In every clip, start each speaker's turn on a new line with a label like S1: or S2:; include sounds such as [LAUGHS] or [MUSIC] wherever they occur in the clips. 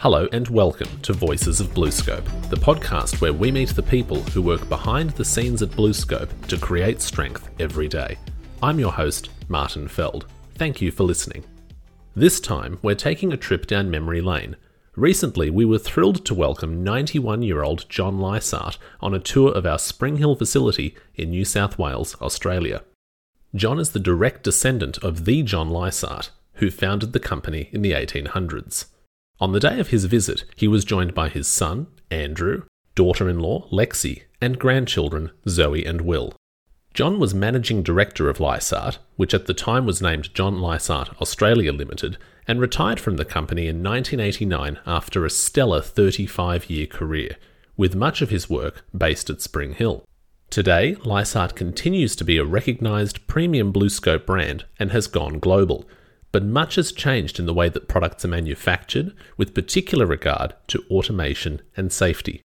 S1: Hello and welcome to Voices of BlueScope, the podcast where we meet the people who work behind the scenes at BlueScope to create strength every day. I'm your host, Martin Feld. Thank you for listening. This time, we're taking a trip down memory lane. Recently, we were thrilled to welcome 91 year old John Lysaght on a tour of our Springhill facility in New South Wales, Australia. John is the direct descendant of the John Lysaght, who founded the company in the 1800s. On the day of his visit, he was joined by his son, Andrew, daughter in law, Lexi, and grandchildren, Zoe and Will. John was managing director of Lysaght, which at the time was named John Lysaght Australia Limited, and retired from the company in 1989 after a stellar 35 year career, with much of his work based at Springhill. Today, Lysaght continues to be a recognised premium BlueScope brand and has gone global, but much has changed in the way that products are manufactured, with particular regard to automation and safety.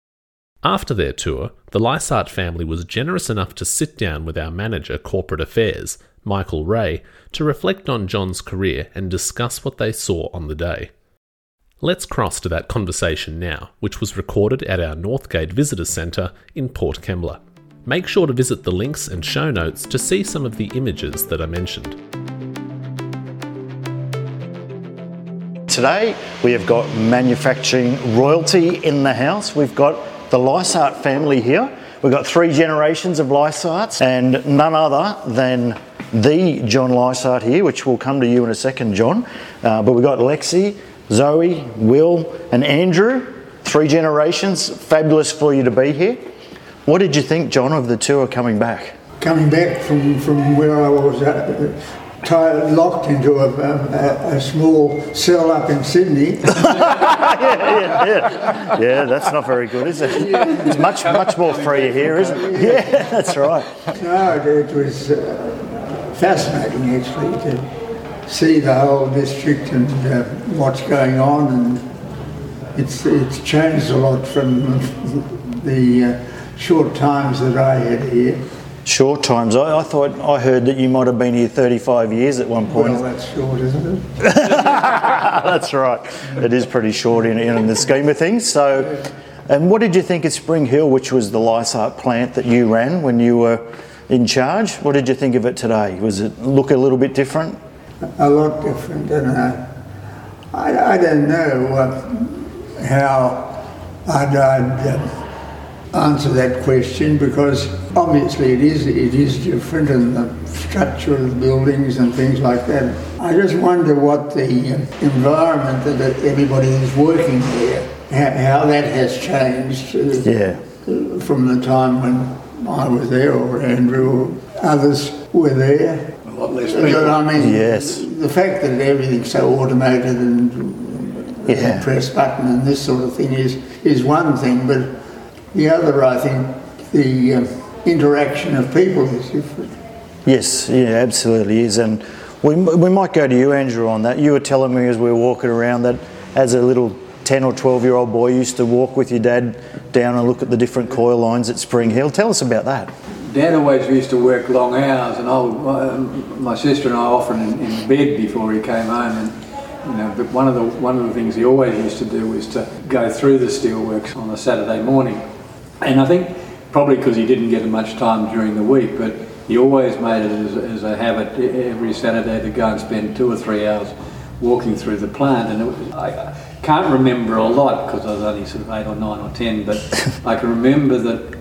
S1: After their tour, the Lysaght family was generous enough to sit down with our manager, corporate affairs, Michael Reay, to reflect on John's career and discuss what they saw on the day. Let's cross to that conversation now, which was recorded at our Northgate Visitor Centre in Port Kembla. Make sure to visit the links and show notes to see some of the images that I mentioned.
S2: Today we have got manufacturing royalty in the house. We've got the Lysaght family here. We've got three generations of Lysaghts and none other than the John Lysaght here, which will come to you in a second, John. Uh, but we've got Lexi, Zoe, Will, and Andrew. Three generations. Fabulous for you to be here. What did you think, John, of the tour coming back?
S3: Coming back from, from where I was at, tied, locked into a, a, a, small cell up in Sydney. [LAUGHS]
S2: yeah, yeah, yeah. Yeah, that's not very good, is it? It's much, much more free here, isn't it? [LAUGHS] Yeah, that's right.
S3: No, it was uh, fascinating actually to see the whole district and uh, what's going on, and it's it's changed a lot from the uh, short times that I had here.
S2: Short times. I, I, thought I heard that you might have been here 35 years at one point.
S3: Well, that's short, isn't it? [LAUGHS]
S2: that's right. It is pretty short in, in the scheme of things. So, and what did you think of Springhill, which was the Lysaght plant that you ran when you were in charge? What did you think of it today? Was it look a little bit different?
S3: A lot different, and uh, I, I don't know what, how I'd. I'd uh, answer that question because obviously it is it is different and the structure of the buildings and things like that. I just wonder what the environment that everybody is working there, how, how that has changed
S2: uh, yeah.
S3: from the time when I was there or Andrew or others were there.
S4: A lot less people. I
S3: mean,
S2: yes.
S3: the fact that everything's so automated and
S2: yeah.
S3: press button and this sort of thing is is one thing, but the other, I think, the uh, interaction of people is different.
S2: Yes, yeah, absolutely is. And we, we might go to you, Andrew, on that. You were telling me as we were walking around that as a little 10 or 12 year old boy you used to walk with your dad down and look at the different coil lines at Springhill. Tell us about that.
S4: Dad always used to work long hours, and I would, uh, my sister and I often in, in bed before he came home. And you know, but one of the one of the things he always used to do was to go through the steelworks on a Saturday morning and I think probably because he didn't get much time during the week, but he always made it as, as, a habit every Saturday to go and spend two or three hours walking through the plant. And was, I can't remember a lot because I was only sort of eight or nine or ten, but [LAUGHS] I can remember that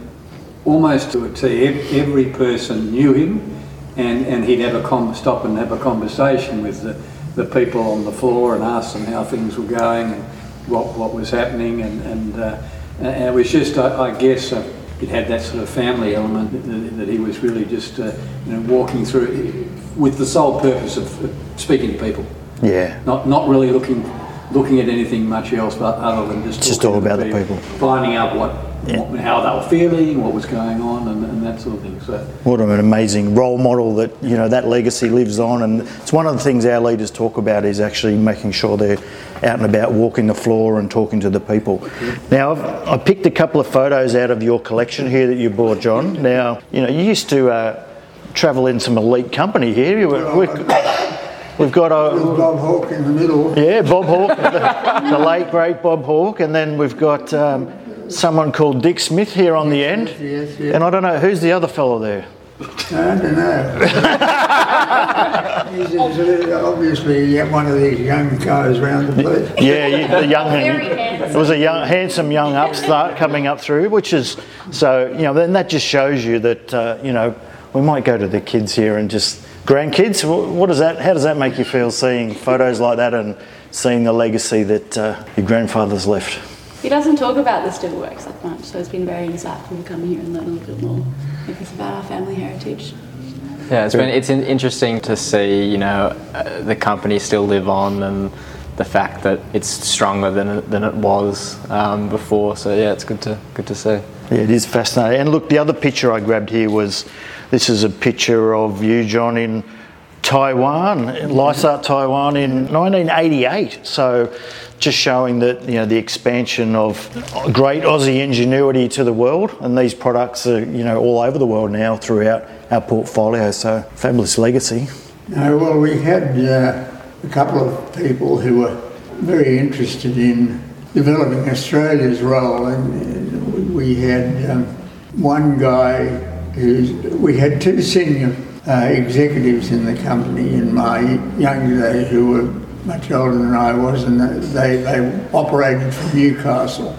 S4: almost to a T, every person knew him. And, and he'd have a com- stop and have a conversation with the, the people on the floor and ask them how things were going and what, what was happening and, and uh, and it was just, I, I guess, uh, it had that sort of family element that, that he was really just, uh, you know, walking through with the sole purpose of speaking to people.
S2: Yeah.
S4: Not not really looking looking at anything much else, but other than just
S2: just all about the people,
S4: finding out what, yeah. what, how they were feeling, what was going on, and, and, that sort of thing. So
S2: what an amazing role model that you know that legacy lives on, and it's one of the things our leaders talk about is actually making sure they're out and about walking the floor and talking to the people. Now, I've, I picked a couple of photos out of your collection here that you brought, John. Now, you know, you used to uh, travel in some elite company here. You were, We've got a
S3: With Bob Hawke in the middle.
S2: yeah, Bob Hawke, the, the late great Bob Hawke, and then we've got um, someone called Dick Smith here on the end.
S3: Yes, yes.
S2: And I don't know who's the other fellow there.
S3: I don't know. [LAUGHS] he's, he's obviously one of these young guys around the place.
S2: Yeah, you, the young
S5: Very handsome.
S2: It was a young, handsome young upstart coming up through, which is so you know. Then that just shows you that uh, you know we might go to the kids here and just grandkids. What does that? How does that make you feel seeing photos like that and seeing the legacy that uh, your grandfather's left?
S5: He doesn't talk about the steelworks that much, so it's been very insightful to come here and learn a little bit more because about our family heritage.
S6: Yeah, it's been it's interesting to see you know uh, the company still live on and the fact that it's stronger than it, than it was um, before. So yeah, it's good to good to see.
S2: Yeah, it is fascinating. And look, the other picture I grabbed here was this is a picture of you, John, in Taiwan, Lysaght, Taiwan, in 1988. So, just showing that you know the expansion of great Aussie ingenuity to the world, and these products are you know all over the world now throughout our portfolio. So, fabulous legacy.
S3: No, well, we had uh, a couple of people who were very interested in developing Australia's role, and uh, we had um, one guy we had two senior uh, executives in the company in my young days who were much older than I was, and they they operated from Newcastle,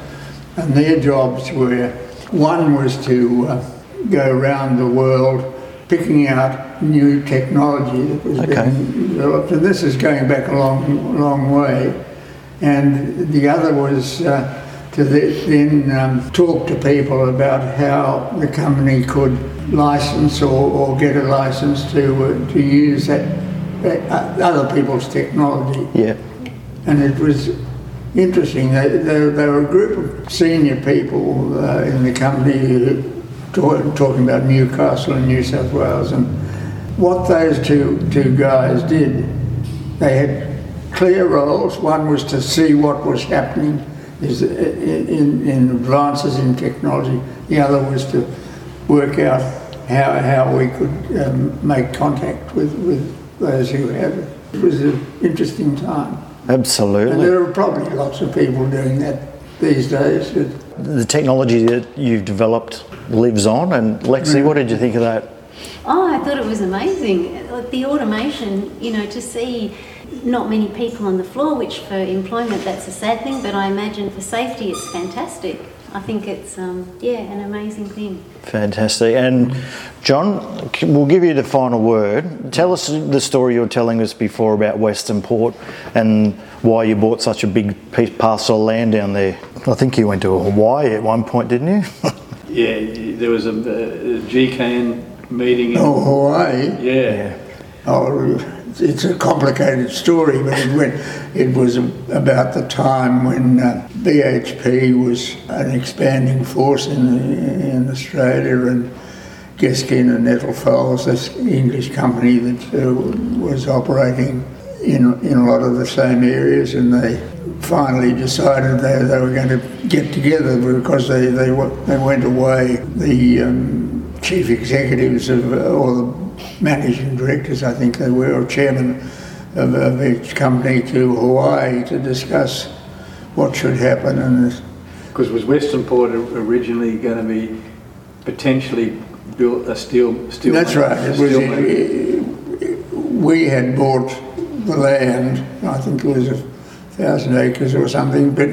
S3: and their jobs were one was to uh, go around the world picking out new technology that was
S2: Okay.
S3: being developed, and this is going back a long, long way. And the other was uh, to the, then um, talk to people about how the company could license or, or get a license to uh, to use that, that uh, other people's technology
S2: Yeah,
S3: and it was interesting. They, they, they were a group of senior people uh, in the company talk, talking about Newcastle and New South Wales, and what those two two guys did, they had clear roles. One was to see what was happening is in, in, in advances in technology. The other was to work out how, how we could um, make contact with, with those who had it. It was an interesting time. And
S2: absolutely.
S3: there are probably lots of people doing that these days.
S2: The technology that you've developed lives on. And Lexi, what did you think of that?
S7: Oh, I thought it was amazing. Like the automation, you know, to see not many people on the floor, which for employment that's a sad thing, but I imagine for safety it's fantastic. I think it's, um, yeah, an amazing thing.
S2: Fantastic. And John, we'll give you the final word. Tell us the story you were telling us before about Western Port and why you bought such a big piece, parcel of land down there. I think you went to Hawaii at one point, didn't you? [LAUGHS]
S4: Yeah, there was a, a GKN meeting. In,
S3: oh, Hawaii.
S4: yeah.
S3: Oh, it's a complicated story, but it went. It was about the time when uh, BHP was an expanding force in in Australia, and Guest Keen and Nettlefold, this English company that uh, was operating in in a lot of the same areas, and they finally decided they, they were going to get together because they they, they went away. The um, chief executives of uh, or the managing directors, I think they were, or chairman of, of each company to Hawaii to discuss what should happen. And
S4: Because was Western Port originally going to be potentially built a steel steel?
S3: that's right. It was,
S4: steel-
S3: we had bought the land. I think it was a thousand acres or something, but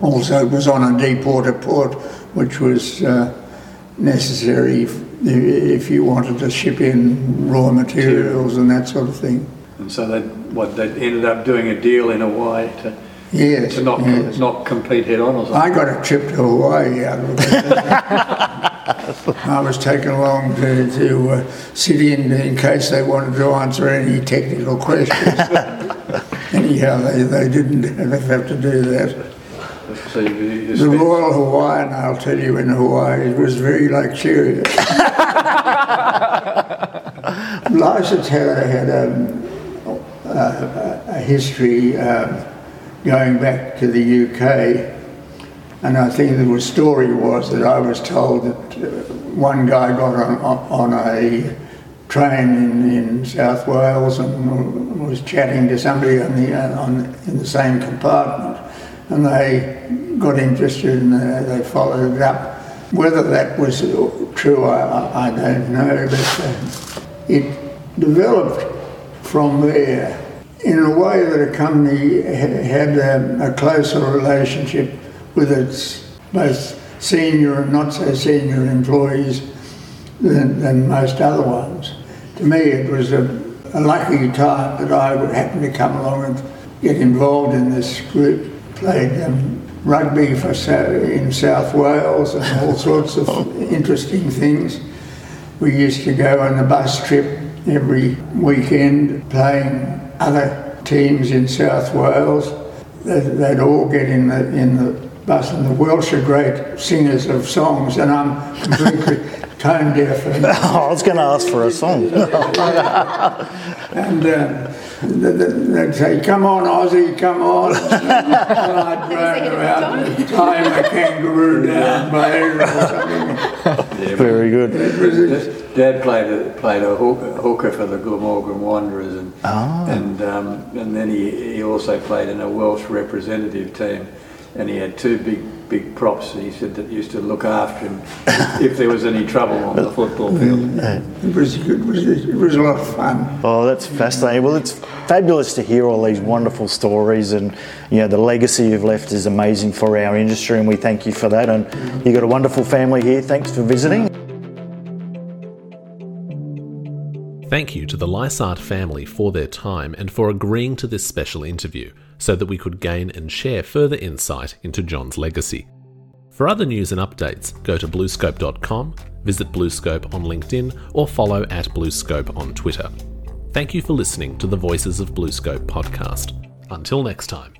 S3: also it was on a deep water port, which was uh, necessary if, if you wanted to ship in raw materials and that sort of thing.
S4: and so they what they ended up doing a deal in Hawaii to,
S3: Yes.
S4: to not
S3: yes.
S4: not compete head on or something.
S3: I got a trip to Hawaii out of it. [LAUGHS] I was taken along to, to uh, sit in in case they wanted to answer any technical questions. [LAUGHS] Anyhow, they, they didn't [LAUGHS] have to do that.
S4: So you, you
S3: The Royal Hawaiian, I'll tell you, in Hawaii, was very luxurious. Lysaght's [LAUGHS] had, a- had a, a, a history um, going back to the UK, and I think the story was that I was told that uh, one guy got on, on a train in, in South Wales and was chatting to somebody on the, uh, on, in the same compartment and they got interested and uh, they followed it up. Whether that was true, I, I don't know, but uh, it developed from there in a way that a company had a, a closer relationship with its both senior and not so senior employees than, than most other ones. To me, it was a, a lucky time that I would happen to come along and get involved in this group. Played um, rugby for in South Wales and all sorts of [LAUGHS] interesting things. We used to go on a bus trip every weekend playing other teams in South Wales. They'd, they'd all get in the in the bus, and the Welsh are great singers of songs, and I'm completely [LAUGHS] tone deaf. And,
S2: oh, [LAUGHS] I was going to ask for a song.
S3: and uh, they'd say, "Come on, Aussie, come on!" [LAUGHS] and I'd drone around and tie [LAUGHS] a kangaroo down my ear or something.
S2: Very good.
S4: Dad played a, played a hooker for the Glamorgan Wanderers, and
S2: oh.
S4: and um, and then he, he also played in a Welsh representative team, and he had two big big props. He said that used to look after him if there was any trouble on the football field.
S3: Mm, it was good. It was, it was a lot of fun.
S2: Oh, that's fascinating. Well, it's fabulous to hear all these wonderful stories, and you know the legacy you've left is amazing for our industry, and we thank you for that. And you've got a wonderful family here. Thanks for visiting.
S1: Thank you to the Lysaght family for their time and for agreeing to this special interview so that we could gain and share further insight into John's legacy. For other news and updates, go to bluescope.com, visit Bluescope on LinkedIn, or follow at Bluescope on Twitter. Thank you for listening to the Voices of Bluescope podcast. Until next time.